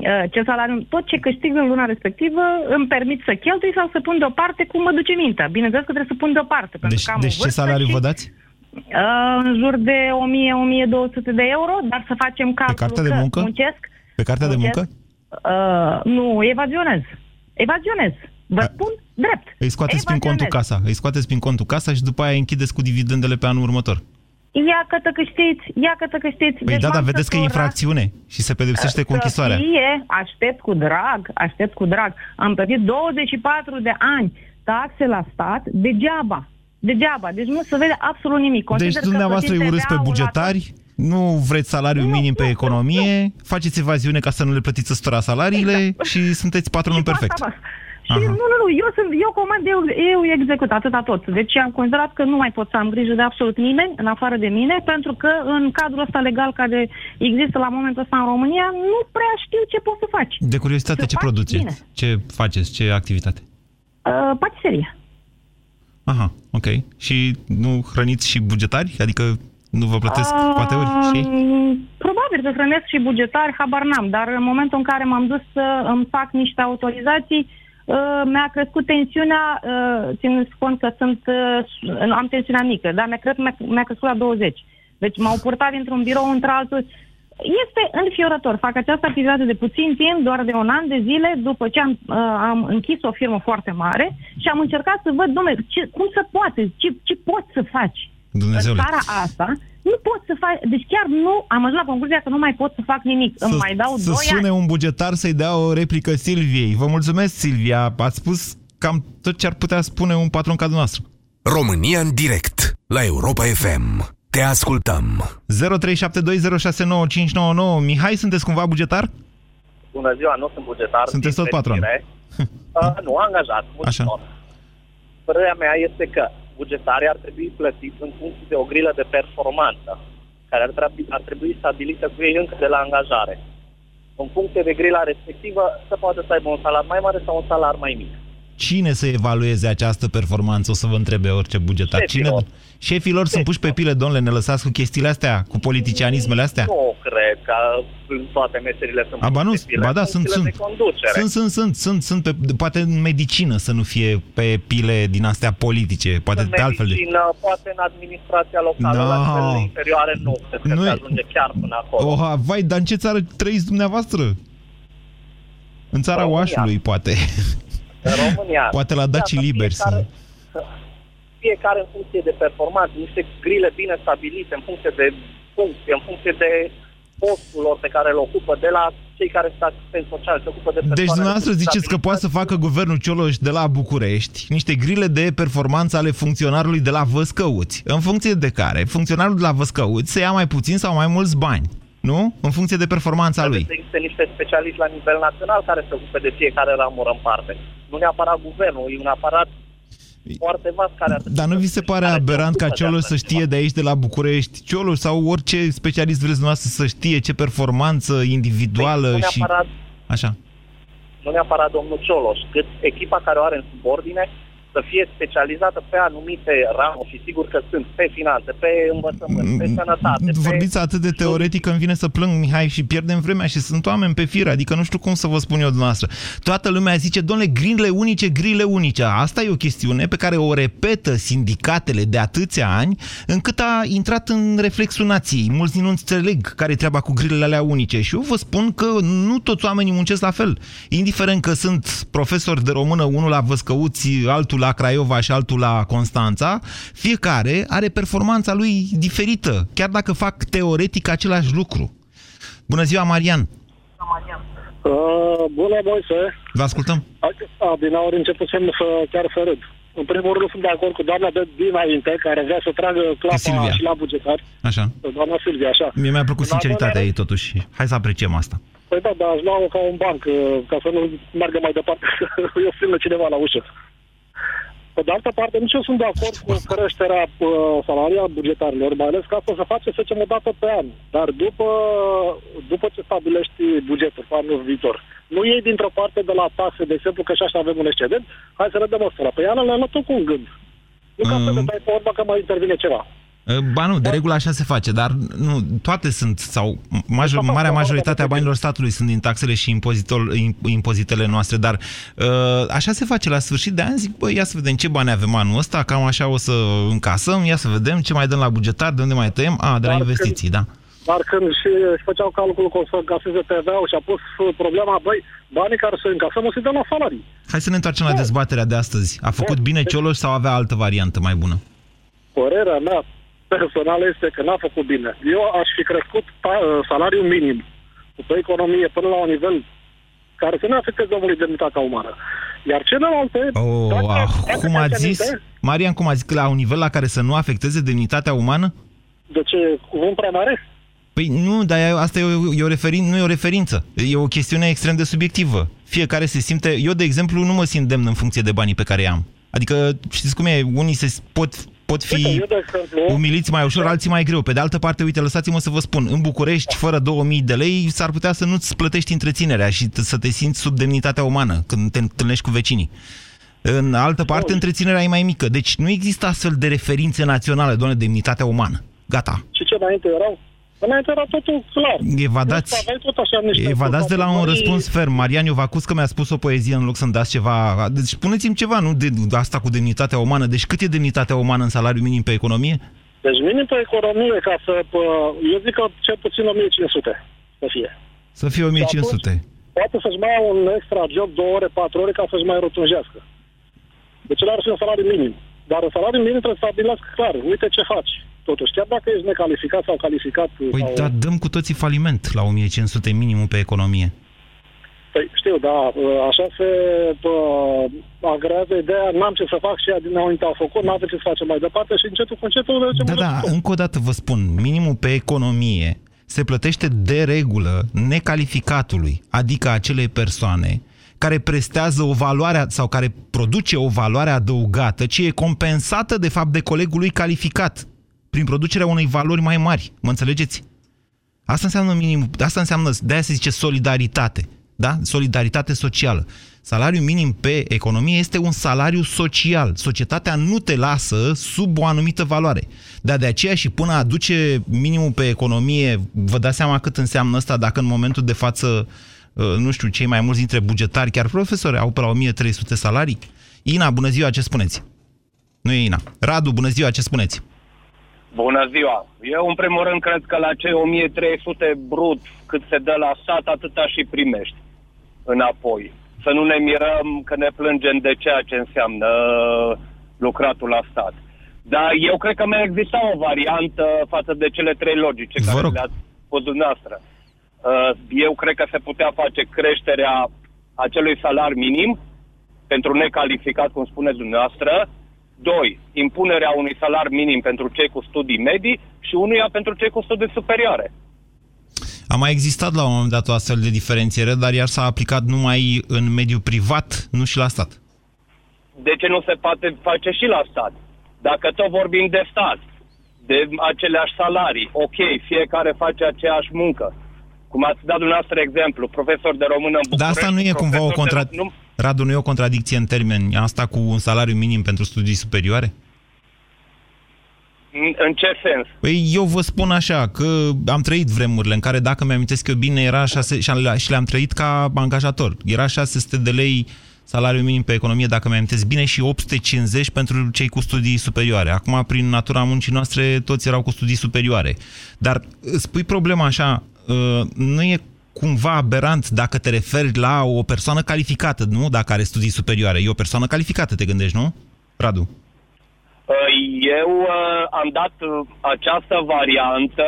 uh, Ce salariu? Tot ce câștig în luna respectivă îmi permit să cheltui sau să pun deoparte cum mă duce mintea. Bineînțeles că trebuie să pun deoparte. Pentru Deci, că am deci o ce vârstă salariu și, vă dați? Uh, în jur de 1000-1200 de euro, dar să facem calculul cartea de că muncă? muncesc. Pe cartea de muncesc, muncă? Uh, nu, evazionez. Evazionez. Vă spun drept. Îi scoateți prin Evazionez. contul casa. Îi scoateți prin contul casa și după aia închideți cu dividendele pe anul următor. Ia că te câștiți, ia că te câștiți. Păi Deci da, dar m-am vedeți că e săturat. infracțiune și se pedepsește cu închisoarea. Să fie, aștept cu drag, aștept cu drag. Am plătit 24 de ani taxe la stat degeaba. Degeaba. Deci nu se vede absolut nimic. Deci Consider că dumneavoastră îi plătim urâți pe TVA-ul la bugetari, nu vreți salariu minim pe economie, faceți evaziune ca să nu le plătiți ăstora salariile și sunteți patronul perfect. Asta, bă. Și nu, nu, nu, eu, sunt, eu comand, eu, eu execut atâta tot. Deci am considerat că nu mai pot să am grijă de absolut nimeni, în afară de mine, pentru că în cadrul ăsta legal care există la momentul ăsta în România, nu prea știu ce pot să faci. De curiozitate, Să ce faci produceți? bine. Ce faceți? Ce activitate? Uh, patiserie. Aha, ok. Și nu hrăniți și bugetari? Adică nu vă plătesc poate ori și ei? Um, Probabil că hrănesc și bugetari, habar n-am, dar în momentul în care m-am dus să îmi fac niște autorizații, uh, mi-a crescut tensiunea, uh, ținând cont că sunt, uh, am tensiunea mică, dar mi-a, cre- mi-a, mi-a crescut la 20. Deci m-au purtat dintr-un birou într-altul. este înfiorător. Fac această activitate de puțin timp, doar de un an de zile, după ce am, uh, am închis o firmă foarte mare și am încercat să văd, domnule, ce, cum se poate, ce, ce poți să faci Dumnezeule. în țara asta. Nu pot să fac, deci chiar nu, am ajuns la concluzia că nu mai pot să fac nimic. Îmi mai dau să doi sune ani. un bugetar să-i dea o replică Silviei. Vă mulțumesc, Silvia. Ați spus cam tot ce ar putea spune un patron ca dumneavoastră. România în direct la Europa FM. Te ascultăm. 0372069599. Mihai, sunteți cumva bugetar? Bună ziua, nu sunt bugetar. Sunteți din tot patron. fericire. Uh, nu, angajat. Așa. muncitor. Părerea mea este că bugetarii ar trebui plătiți în funcție de o grilă de performanță, care ar trebui, ar trebui stabilită cu ei încă de la angajare. În funcție de grila respectivă, se poate să aibă un salar mai mare sau un salar mai mic. Cine să evalueze această performanță? O să vă întrebe orice bugetar. Șefilor. Cine? Șefilor sunt puși pe pile, domnule, ne lăsați cu chestiile astea, cu politicianismele astea? Nu cred că în toate meserile sunt A, ba nu, puse pile. ba da, sunt, Funcțiile sunt. de conducere. Sunt, sunt, sunt, sunt, sunt pe, poate în medicină să nu fie pe pile din astea politice, poate în pe altfel de... medicină, poate în administrația locală, Da. la nivelele interioare, nu cred că Nu se e- ajunge chiar până acolo. Oha, vai, dar în ce țară trăiți dumneavoastră? În țara România. oașului, poate. În România. Poate la Daci Iată, liberi fiecare, să... fiecare în funcție de performanță, niște grile bine stabilite, în funcție de funcție, în funcție de postul lor pe care îl ocupă, de la cei care sunt asistenți sociali, se ocupă de persoane Deci dumneavoastră cu ziceți că poate să facă guvernul Cioloș de la București niște grile de performanță ale funcționarului de la Văscăuți, în funcție de care? Funcționarul de la Văscăuți să ia mai puțin sau mai mulți bani, nu? În funcție de performanța lui. Trebuie să existe niște specialiști la nivel național care se ocupe de fiecare ramură în parte. Nu neapărat guvernul, e un aparat foarte vast care ar Dar nu vi se pare aberant ca Cioloș să știe de aici, de la București, Cioloș sau orice specialist vreți dumneavoastră să știe ce performanță individuală nu și... neapărat, Așa. nu neapărat domnul Cioloș, cât echipa care o are în subordine să fie specializată pe anumite ramuri și sigur că sunt pe finanțe, pe învățământ, pe sănătate, pe... Vorbiți atât de teoretic că îmi vine să plâng, Mihai, și pierdem vremea și sunt oameni pe fir, adică nu știu cum să vă spun eu dumneavoastră. Toată lumea zice, domnule, grile unice, grile unice. Asta e o chestiune pe care o repetă sindicatele de atâția ani, încât a intrat în reflexul nației. Mulți nu înțeleg care e treaba cu grilele alea unice și eu vă spun că nu toți oamenii muncesc la fel. Indiferent că sunt profesori de română, unul la Văscăuți, altul la Craiova și altul la Constanța, fiecare are performanța lui diferită, chiar dacă fac teoretic același lucru. Bună ziua, Marian! Uh, bună, Moise. Vă ascultăm. A, din aur începusem să chiar să râd. În primul rând sunt de acord cu doamna de dinainte, care vrea să tragă clapa Silvia. și la bugetar. Așa. Doamna Silvia, așa. Mie mi-a plăcut În al sinceritatea doilea ei, totuși. Hai să apreciem asta. rând- Păi da, dar aș lua-o ca un banc, uh, ca să nu meargă mai departe, să eu strângă cineva la ușă. Pe de altă parte, nici eu sunt de acord cu creșterea uh, salariilor bugetarilor, mai ales că asta se face, să zicem, o dată pe an. Dar după, după ce stabilești bugetul pe anul viitor, nu iei dintr-o parte de la taxe, de exemplu, că și așa avem un excedent, hai să le dăm ăsta. Păi anul le-am luat tot cu un gând. Nu ca să Mm. le dai pe urmă că mai intervine ceva. Ba nu, de regulă așa se face, dar nu, toate sunt, sau major, marea majoritate a banilor statului sunt din taxele și impozitol, im- impozitele noastre, dar uh, așa se face la sfârșit de an, zic, bă, ia să vedem ce bani avem anul ăsta, cam așa o să încasăm, ia să vedem ce mai dăm la bugetar, de unde mai tăiem, a, de la Dar investiții, da. Dar când și își făceau calculul că o să încaseze TVA-ul și a pus uh, problema, băi, banii care să încasăm o să dăm la salarii. Hai să ne întoarcem la dezbaterea de astăzi. A făcut bine Cioloș sau avea altă variantă mai bună? Părerea mea personală este că n-a făcut bine. Eu aș fi crescut ta- uh, salariul minim pe economie până la un nivel care să nu afecteze omului demnitatea umană. Iar celelalte... Oh, dacă- ah, dacă cum ți-ați ați zis? aminte, Marian, cum ați zis? La un nivel la care să nu afecteze demnitatea umană? De ce? Cuvânt prea mare? Păi nu, dar e- asta e o, e o referin, nu e o referință. E o chestiune extrem de subiectivă. Fiecare se simte... Eu, de exemplu, nu mă simt demn în funcție de banii pe care i-am. Adică, știți cum e, unii se pot, pot fi Uite, eu, de exemplu, umiliți mai ușor, alții mai greu. Pe de altă parte, uite, lăsați-mă să vă spun, în București, fără 2000 de lei, s-ar putea să nu-ți plătești întreținerea și t- să te simți sub demnitatea umană când te întâlnești cu vecinii. În altă parte, întreținerea e mai mică. Deci nu există astfel de referințe naționale, doamne, demnitatea umană. Gata. Și ce înainte erau? Înainte era totul clar. Evadați, Deci, aveai tot așa niște evadați de la un categorii- răspuns ferm. Marian Iovacus că mi-a spus o poezie în loc să-mi dați ceva. Deci spuneți-mi ceva, nu de, de asta cu demnitatea umană. Deci cât e demnitatea umană în salariu minim pe economie? Deci minim pe economie ca să... Pă, eu zic că cel puțin 1500 să fie. Să fie 1500. Poate să-și mai ia un extra job, două ore, patru ore, ca să-și mai rotunjească. Deci el ar fi un salariu minim. Dar un salariu minim trebuie să stabilească clar. Uite ce faci. Totuși, chiar dacă ești necalificat sau calificat... Păi sau... da, dăm cu toții faliment la 1500 minimum pe economie. Păi știu, da, așa se pă, agrează ideea, n-am ce să fac și ea dinainte au făcut, n-avem ce să facem mai departe și încetul cu încetul mergem Da, da, încă o dată vă spun, minimul pe economie se plătește de regulă necalificatului, adică acelei persoane care prestează o valoare sau care produce o valoare adăugată, ce e compensată de fapt de colegul lui calificat prin producerea unei valori mai mari. Mă înțelegeți? Asta înseamnă minim, asta înseamnă, de aia se zice solidaritate. Da? Solidaritate socială. Salariul minim pe economie este un salariu social. Societatea nu te lasă sub o anumită valoare. Dar de aceea și până aduce minimul pe economie, vă dați seama cât înseamnă asta dacă în momentul de față, nu știu, cei mai mulți dintre bugetari, chiar profesori, au pe la 1300 salarii? Ina, bună ziua, ce spuneți? Nu e Ina. Radu, bună ziua, ce spuneți? Bună ziua! Eu, în primul rând, cred că la cei 1300 brut cât se dă la stat, atâta și primești înapoi. Să nu ne mirăm că ne plângem de ceea ce înseamnă lucratul la stat. Dar eu cred că mai exista o variantă față de cele trei logice Vă care rog. le-ați spus dumneavoastră. Uh, Eu cred că se putea face creșterea acelui salar minim pentru necalificat, cum spuneți dumneavoastră. Doi, impunerea unui salar minim pentru cei cu studii medii și unuia pentru cei cu studii superioare. A mai existat la un moment dat o astfel de diferențiere, dar iar s-a aplicat numai în mediul privat, nu și la stat. De ce nu se poate face și la stat? Dacă tot vorbim de stat, de aceleași salarii, ok, fiecare face aceeași muncă. Cum ați dat dumneavoastră exemplu, profesor de română în Dar București... asta nu e cumva o profesor de- contradicție. nu- Radu, nu e o contradicție în termeni asta cu un salariu minim pentru studii superioare? În- În ce sens? Păi eu vă spun așa, că am trăit vremurile în care, dacă mi-amintesc eu bine, era 6, și le- și le-am trăit ca angajator. Era 600 de lei salariul minim pe economie, dacă mi-amintesc bine, și 850 pentru cei cu studii superioare. Acum, prin natura muncii noastre, toți erau cu studii superioare. Dar îți pui problema așa, uh, nu e cumva aberant dacă te referi la o persoană calificată, nu? Dacă are studii superioare. E o persoană calificată, te gândești, nu? Radu. Uh, Eu uh, am dat uh, această variantă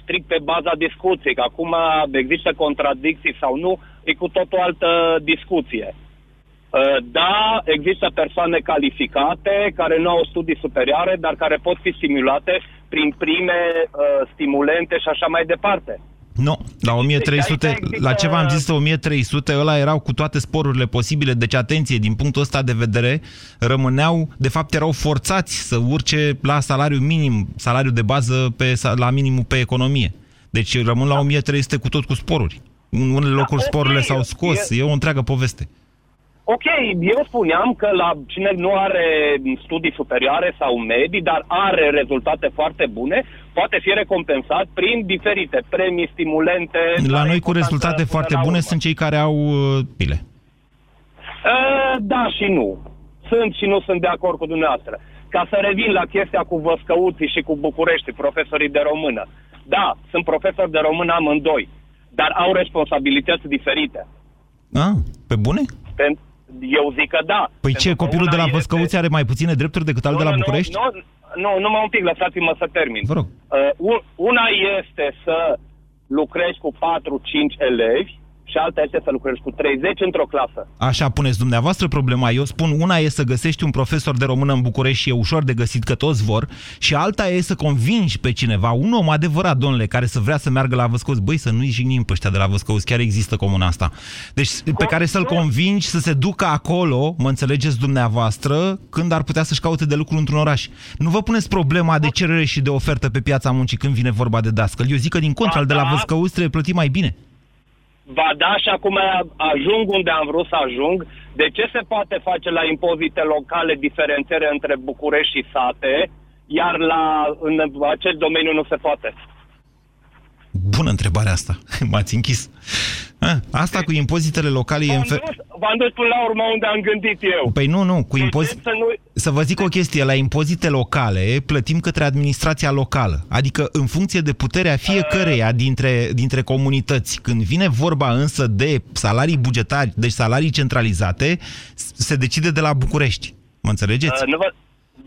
strict pe baza discuției, că acum există contradicții sau nu, e cu tot o altă discuție. Uh, Da, există persoane calificate care nu au studii superioare, dar care pot fi stimulate prin prime uh, stimulente și așa mai departe. Nu, la 1300, Deci aici există- la ce v-am zis, 1300, ăla erau cu toate sporurile posibile, deci atenție, din punctul ăsta de vedere, rămâneau, de fapt erau forțați să urce la salariu minim, salariu de bază pe, sa- la minimul pe economie. Deci rămân la 1300 cu tot cu sporuri. În unele locuri ok, sporurile s-au scos, e- e o întreagă poveste. Ok, eu spuneam că la cine nu are studii superioare sau medii, dar are rezultate foarte bune, poate fi recompensat prin diferite premii, stimulente. La care noi e cu important rezultate până foarte la bune urmă. sunt cei care au uh, pile. Uh, da și nu. Sunt și nu sunt de acord cu dumneavoastră. Ca să revin la chestia cu Văscăuții și cu București, profesorii de română. Da, sunt profesori de română amândoi, dar au responsabilități diferite. Ah, pe bune? Pen- Eu zic că da. Păi Pentru ce, că copilul de una la este- Văscăuți are mai puține drepturi decât al de la Nu, nu, București? Nu, nu, numai un pic, lăsați-mă să termin. Vă rog. Uh, un- una este să lucrezi cu 4-5 elevi și alta este să lucrezi cu 30 într-o clasă. Așa puneți dumneavoastră problema. Eu spun, una e să găsești un profesor de română în București și e ușor de găsit că toți vor, și alta e să convingi pe cineva, un om adevărat, domnule, care să vrea să meargă la Văscăuți. Băi, să nu-i jignim pe ăștia de la Văscăuți, chiar există comuna asta. Deci, pe care să-l convingi să se ducă acolo, mă înțelegeți dumneavoastră, când ar putea să-și caute de lucru într-un oraș. Nu vă puneți problema de cerere și de ofertă pe piața muncii când vine vorba de dascăl. Eu zic că din contră, al de la Văscăuți trebuie plătit mai bine. Ba da, și acum ajung unde am vrut să ajung. De ce se poate face la impozite locale diferențiere între București și sate, iar la, în acest domeniu nu se poate? Bună întrebarea asta. M-ați închis. A, asta cu impozitele locale e în fel... V-am dus până la urmă unde am gândit eu. Păi nu, nu, cu impozit... Să nu... Să vă zic o chestie, la impozite locale plătim către administrația locală. Adică în funcție de puterea fiecăreia dintre, dintre comunități. Când vine vorba însă de salarii bugetari, deci salarii centralizate, se decide de la București. Mă înțelegeți? Uh, nu vă...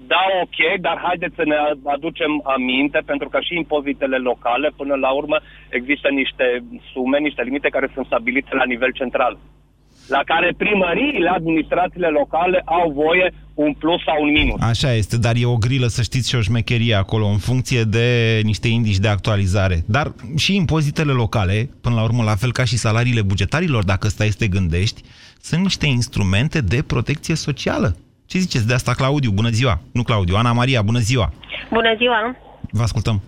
Da, ok, dar haideți să ne aducem aminte, pentru că și impozitele locale, până la urmă, există niște sume, niște limite care sunt stabilite la nivel central la care primăriile, administrațiile locale au voie un plus sau un minus. Așa este, dar e o grilă, să știți, și o șmecherie acolo, în funcție de niște indici de actualizare. Dar și impozitele locale, până la urmă, la fel ca și salariile bugetarilor, dacă stai să te gândești, sunt niște instrumente de protecție socială. Ce ziceți de asta, Claudiu? Bună ziua! Nu Claudiu, Ana Maria, bună ziua! Bună ziua! Vă ascultăm!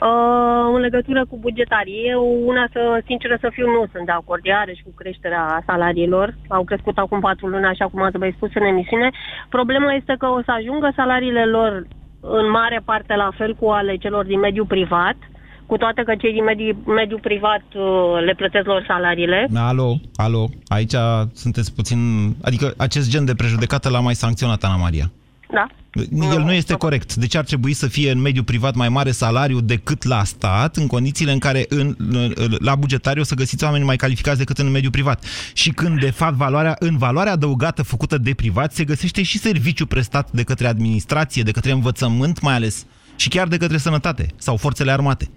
Uh, în legătură cu bugetarii, eu, una să, sinceră să fiu, nu sunt de acord iarăși cu creșterea salariilor. Au crescut acum patru luni, așa cum ați mai spus în emisiune. Problema este că o să ajungă salariile lor în mare parte la fel cu ale celor din mediul privat, cu toate că cei din mediul, mediul privat uh, le plătesc lor salariile. Alo, alo, aici sunteți puțin... Adică acest gen de prejudecată l-a mai sancționat Ana Maria. Da. El nu este corect. Deci ar trebui să fie în mediul privat mai mare salariu decât la stat, în condițiile în care în, la bugetariu o să găsiți oameni mai calificați decât în mediul privat. Și când, de fapt, valoarea, în valoarea adăugată făcută de privat se găsește și serviciu prestat de către administrație, de către învățământ mai ales, și chiar de către sănătate sau forțele armate.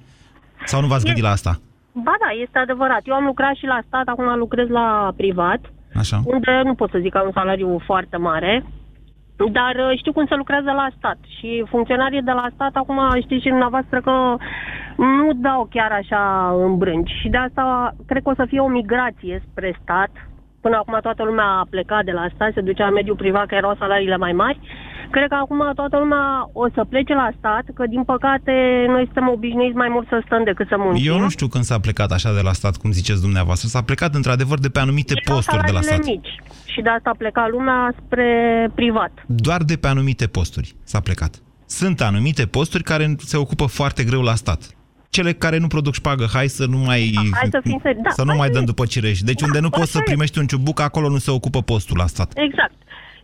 Sau nu v-ați gândit la asta? Ba da, este adevărat. Eu am lucrat și la stat, acum lucrez la privat, Așa. unde nu pot să zic că am un salariu foarte mare, dar uh, știu cum se lucrează la stat și funcționarii de la stat, acum știți și dumneavoastră că nu dau chiar așa în brânci și de asta cred că o să fie o migrație spre stat. Până acum toată lumea a plecat de la stat, se ducea în mediul privat că erau salariile mai mari. Cred că acum toată lumea o să plece la stat, că din păcate noi suntem obișnuiți mai mult să stăm decât să muncim. Eu nu știu când s-a plecat așa de la stat, cum ziceți dumneavoastră. S-a plecat într-adevăr de pe anumite Erau posturi de la stat. salariile mici și de asta pleca lumea spre privat. Doar de pe anumite posturi s-a plecat. Sunt anumite posturi care se ocupă foarte greu la stat. Cele care nu produc șpagă, hai să nu mai, Hai să fim seri- da, să nu hai mai să- dăm după cireși. Deci unde nu poți să așa e. primești un ciubuc, acolo nu se ocupă postul la stat. Exact.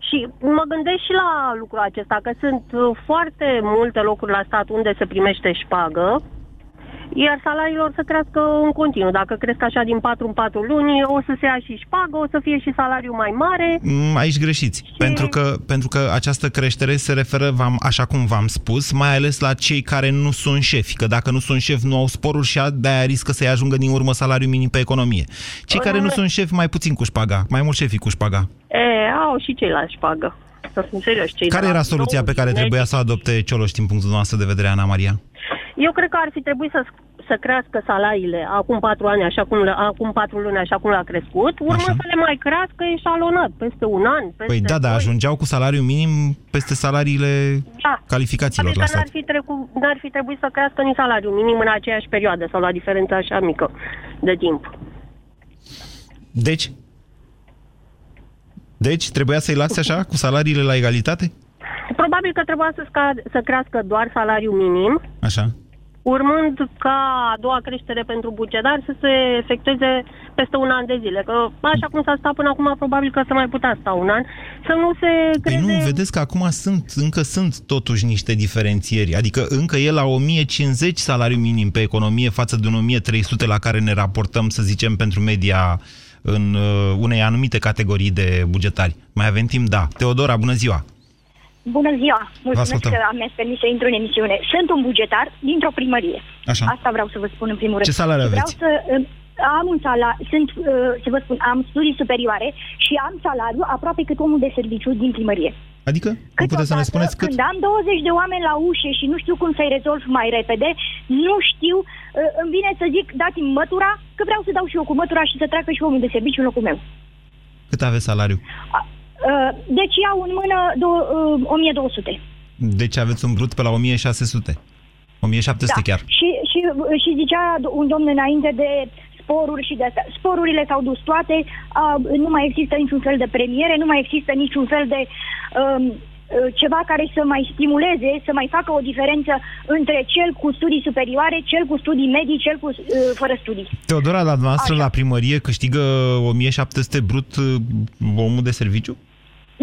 Și mă gândesc și la lucrul acesta, că sunt uh, foarte multe locuri la stat unde se primește șpagă, iar salariilor să crească în continuu. Dacă cresc așa din 4 în 4 luni, o să se ia și șpagă, o să fie și salariu mai mare. Mm, Aici greșiți, pentru, că, pentru că această creștere se referă, v-am, așa cum v-am spus, mai ales la cei care nu sunt șefi, că dacă nu sunt șefi nu au sporuri și de-aia riscă să-i ajungă din urmă salariul minim pe economie. Cei care nu sunt șefi mai puțin cu șpaga, mai mult șefii cu șpaga. E, au și ceilalți șpagă. Să fim serioși. Cei Care de la era soluția pe care medici. trebuia să o adopte Cioloș din punctul noastră de vedere, Ana Maria? Eu cred că ar fi trebuit să, să crească salariile acum patru ani, așa cum le, acum patru luni, așa cum l-a crescut, urmând să le mai crească eșalonat, peste un an, peste Păi da, da, doi. ajungeau cu salariu minim peste salariile Da. calificațiilor Adică la stat. n-ar fi, trecu, n-ar fi trebuit să crească nici salariul minim în aceeași perioadă sau la diferență așa mică de timp. Deci? Deci trebuia să-i lase așa, cu salariile la egalitate? Probabil că trebuia să, scad, să crească doar salariul minim, Așa. urmând ca a doua creștere pentru bugetari să se efectueze peste un an de zile. Că așa cum s-a stat până acum, probabil că se mai putea sta un an, să nu se Păi creeze... nu, vedeți că acum sunt, încă sunt totuși niște diferențieri. Adică încă e la 1050 salariu minim pe economie față de un 1300 la care ne raportăm, să zicem, pentru media în uh, unei anumite categorii de bugetari. Mai avem timp? Da. Teodora, bună ziua! Bună ziua! Mulțumesc ascultăm. că mi-ați permis să intru în emisiune. Sunt un bugetar dintr-o primărie. Așa. Asta vreau să vă spun în primul rând. Ce salariu Și Vreau aveți? să uh, am un salariu, sunt, uh, să vă spun, am studii superioare și am salariu aproape cât omul de serviciu din primărie. Adică? Nu puteți să ne spuneți cât? Când am 20 de oameni la ușe și nu știu cum să-i rezolv mai repede, nu știu, uh, îmi vine să zic, dați-mi mătura, că vreau să dau și eu cu mătura și să treacă și omul de serviciu în locul meu. Cât aveți salariu? Uh, Deci iau în mână do- uh, 1200. Deci aveți un brut pe la 1600. 1700 chiar. Și, și, și zicea un domn înainte de sporuri și de astea. Sporurile s-au dus toate, uh, nu mai există niciun fel de premiere, nu mai există niciun fel de um, uh, ceva care să mai stimuleze, să mai facă o diferență între cel cu studii superioare, cel cu studii medii, cel cu uh, fără studii. Teodora, la noastră, Așa. la primărie, câștigă 1700 brut uh, omul de serviciu?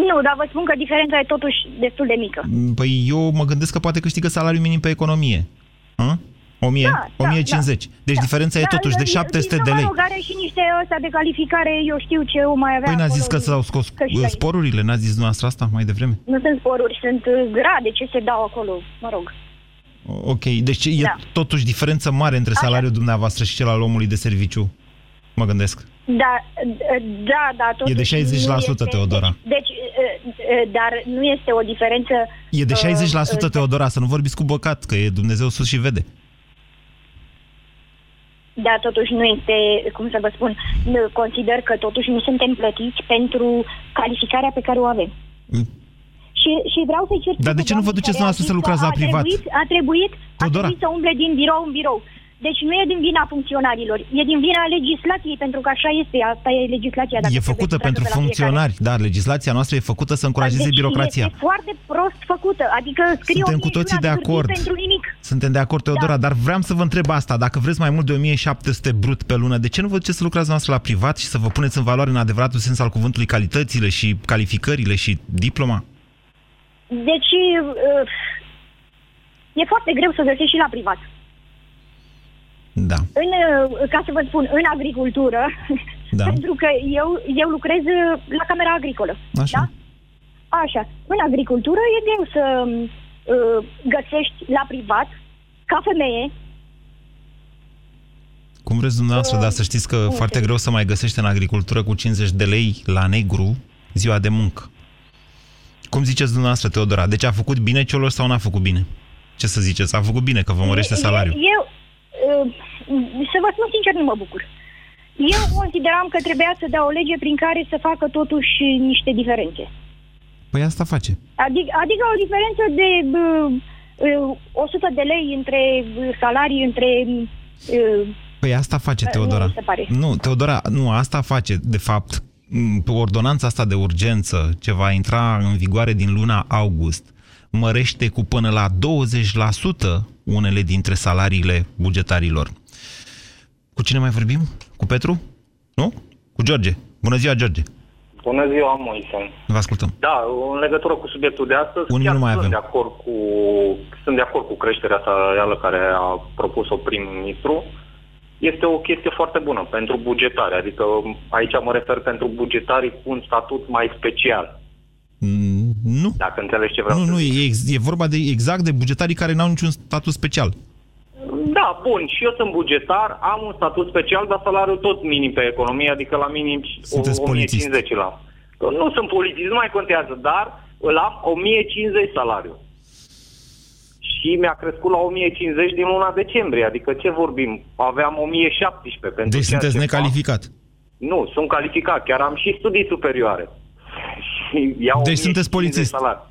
Nu, dar vă spun că diferența e totuși destul de mică. Păi eu mă gândesc că poate câștigă salariul minim pe economie. Hă? 1000, da, 1050. Da, deci da. diferența da, e totuși de 700 de lei. Mă și niște ăsta de calificare, eu știu ce o mai avea Păi n-a zis că s-au scos sporurile? N-a zis dumneavoastră asta mai devreme? Nu sunt sporuri, sunt uh, grade ce se dau acolo, mă rog. Ok, deci e da. totuși diferență mare între salariul Așa. dumneavoastră și cel al omului de serviciu, mă gândesc. Da, da, da. E de 60%, este, Teodora. Deci, dar nu este o diferență... E de 60%, uh, Teodora, să nu vorbiți cu băcat, că e Dumnezeu sus și vede. Da, totuși nu este, cum să vă spun, consider că totuși nu suntem plătiți pentru calificarea pe care o avem. Mm. Și, și vreau să-i cer... Dar de ce nu vă duceți noastră să lucrați la privat? Trebuit, a trebuit, a trebuit să umble din birou în birou. Deci nu e din vina funcționarilor, e din vina legislației, pentru că așa este, asta e legislația. Dacă e făcută pentru funcționari, dar legislația noastră e făcută să încurajeze deci birocrația. Este foarte prost făcută, adică scrie Suntem cu toții de acord. Pentru nimic. Suntem de acord, Teodora, da. dar vreau să vă întreb asta, dacă vreți mai mult de 1700 brut pe lună, de ce nu vă duceți să lucrați noastră la privat și să vă puneți în valoare în adevăratul sens al cuvântului calitățile și calificările și diploma? Deci, uh, e foarte greu să găsești și la privat. Da. În, uh, ca să vă spun, în agricultură, da. pentru că eu, eu lucrez uh, la Camera Agricolă. Așa. Da? Așa. În agricultură e greu să uh, găsești la privat, ca femeie, cum vreți dumneavoastră, uh, dar să știți că uh, foarte greu să mai găsești în agricultură cu 50 de lei la negru ziua de muncă. Cum ziceți dumneavoastră, Teodora? Deci a făcut bine Cioloș sau n-a făcut bine? Ce să ziceți? A făcut bine, că vă mărește salariul. Eu, Ehm, să vă spun sincer, nu mă bucur. Eu consideram că trebuia să dea o lege prin care să facă totuși niște diferențe. Păi asta face. Adică, adică o diferență de uh, 100 de lei între salarii, între... Uh, păi asta face, Teodora. Nu, se pare. nu, Teodora, nu, asta face, de fapt, ordonanța asta de urgență, ce va intra în vigoare din luna august, mărește cu până la 20% unele dintre salariile bugetarilor. Cu cine mai vorbim? Cu Petru? Nu? Cu George. Bună ziua, George! Bună ziua, Moise. Vă ascultăm. Da, în legătură cu subiectul de astăzi, Un chiar nu mai sunt, avem. De acord cu, sunt de acord cu creșterea salarială care a propus-o prim-ministru. Este o chestie foarte bună pentru bugetare, adică aici mă refer pentru bugetarii cu un statut mai special. Mm, nu. Dacă înțelegi ce vreau Nu, să nu, zic. e, e vorba de exact de bugetarii care n-au niciun statut special. Da, bun, și eu sunt bugetar, am un statut special, dar salariul tot minim pe economie, adică la minim Sunteți 1050 la. Nu sunt polițist, nu mai contează, dar îl am 1050 salariu. Și mi-a crescut la 1050 din luna decembrie, adică ce vorbim? Aveam 1017 pentru Deci ceea sunteți ce necalificat. fac. Nu, sunt calificat, chiar am și studii superioare. Și iau Deci sunteți 1050 polițist. salariu.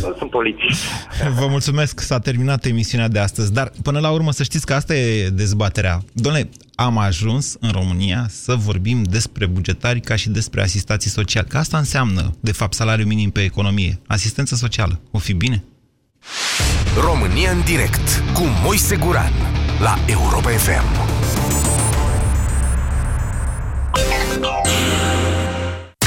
Nu sunt polițist. Vă mulțumesc, s-a terminat emisiunea de astăzi, dar până la urmă să știți că asta e dezbaterea. Doamne, am ajuns în România să vorbim despre bugetari ca și despre asistații sociali, că asta înseamnă, de fapt, salariul minim pe economie, asistență socială. O fi bine? România în direct cu Moise Guran la Europa FM.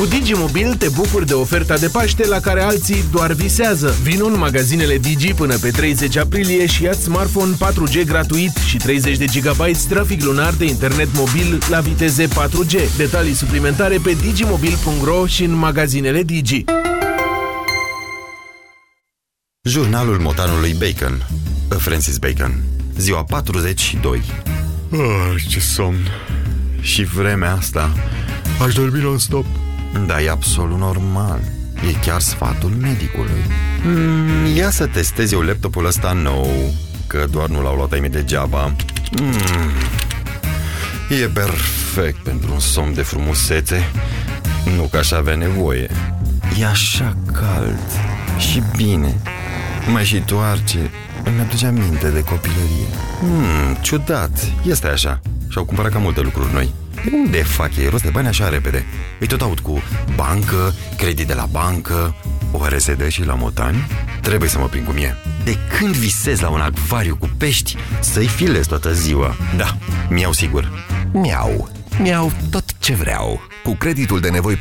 Cu Digimobil te bucuri de oferta de Paște la care alții doar visează. Vino în magazinele Digi până pe 30 aprilie și ia smartphone 4G gratuit și 30 de GB trafic lunar de internet mobil la viteze 4G. Detalii suplimentare pe digimobil.ro și în magazinele Digi. Jurnalul motanului Bacon Francis Bacon Ziua 42 Ah, ce somn. Și vremea asta. Aș dormi non-stop. Da, e absolut normal E chiar sfatul medicului. Mm, ia să testez eu laptopul ăsta nou, că doar nu l-au luat ai mei degeaba. Mm, e perfect pentru un somn de frumusețe. Nu că aș avea nevoie. E așa cald și bine. Mai și toarce. Îmi aduce aminte de copilărie. Hmm, ciudat. Este așa. Și-au cumpărat cam multe lucruri noi. De unde fac ei rost de bani așa repede? Îi tot aud cu bancă, credit de la bancă, oare se dă și la motani? Trebuie să mă prind cum e. De când visez la un acvariu cu pești, să-i filez toată ziua. Da, mi-au sigur. Miau. Miau tot ce vreau. Cu creditul de nevoi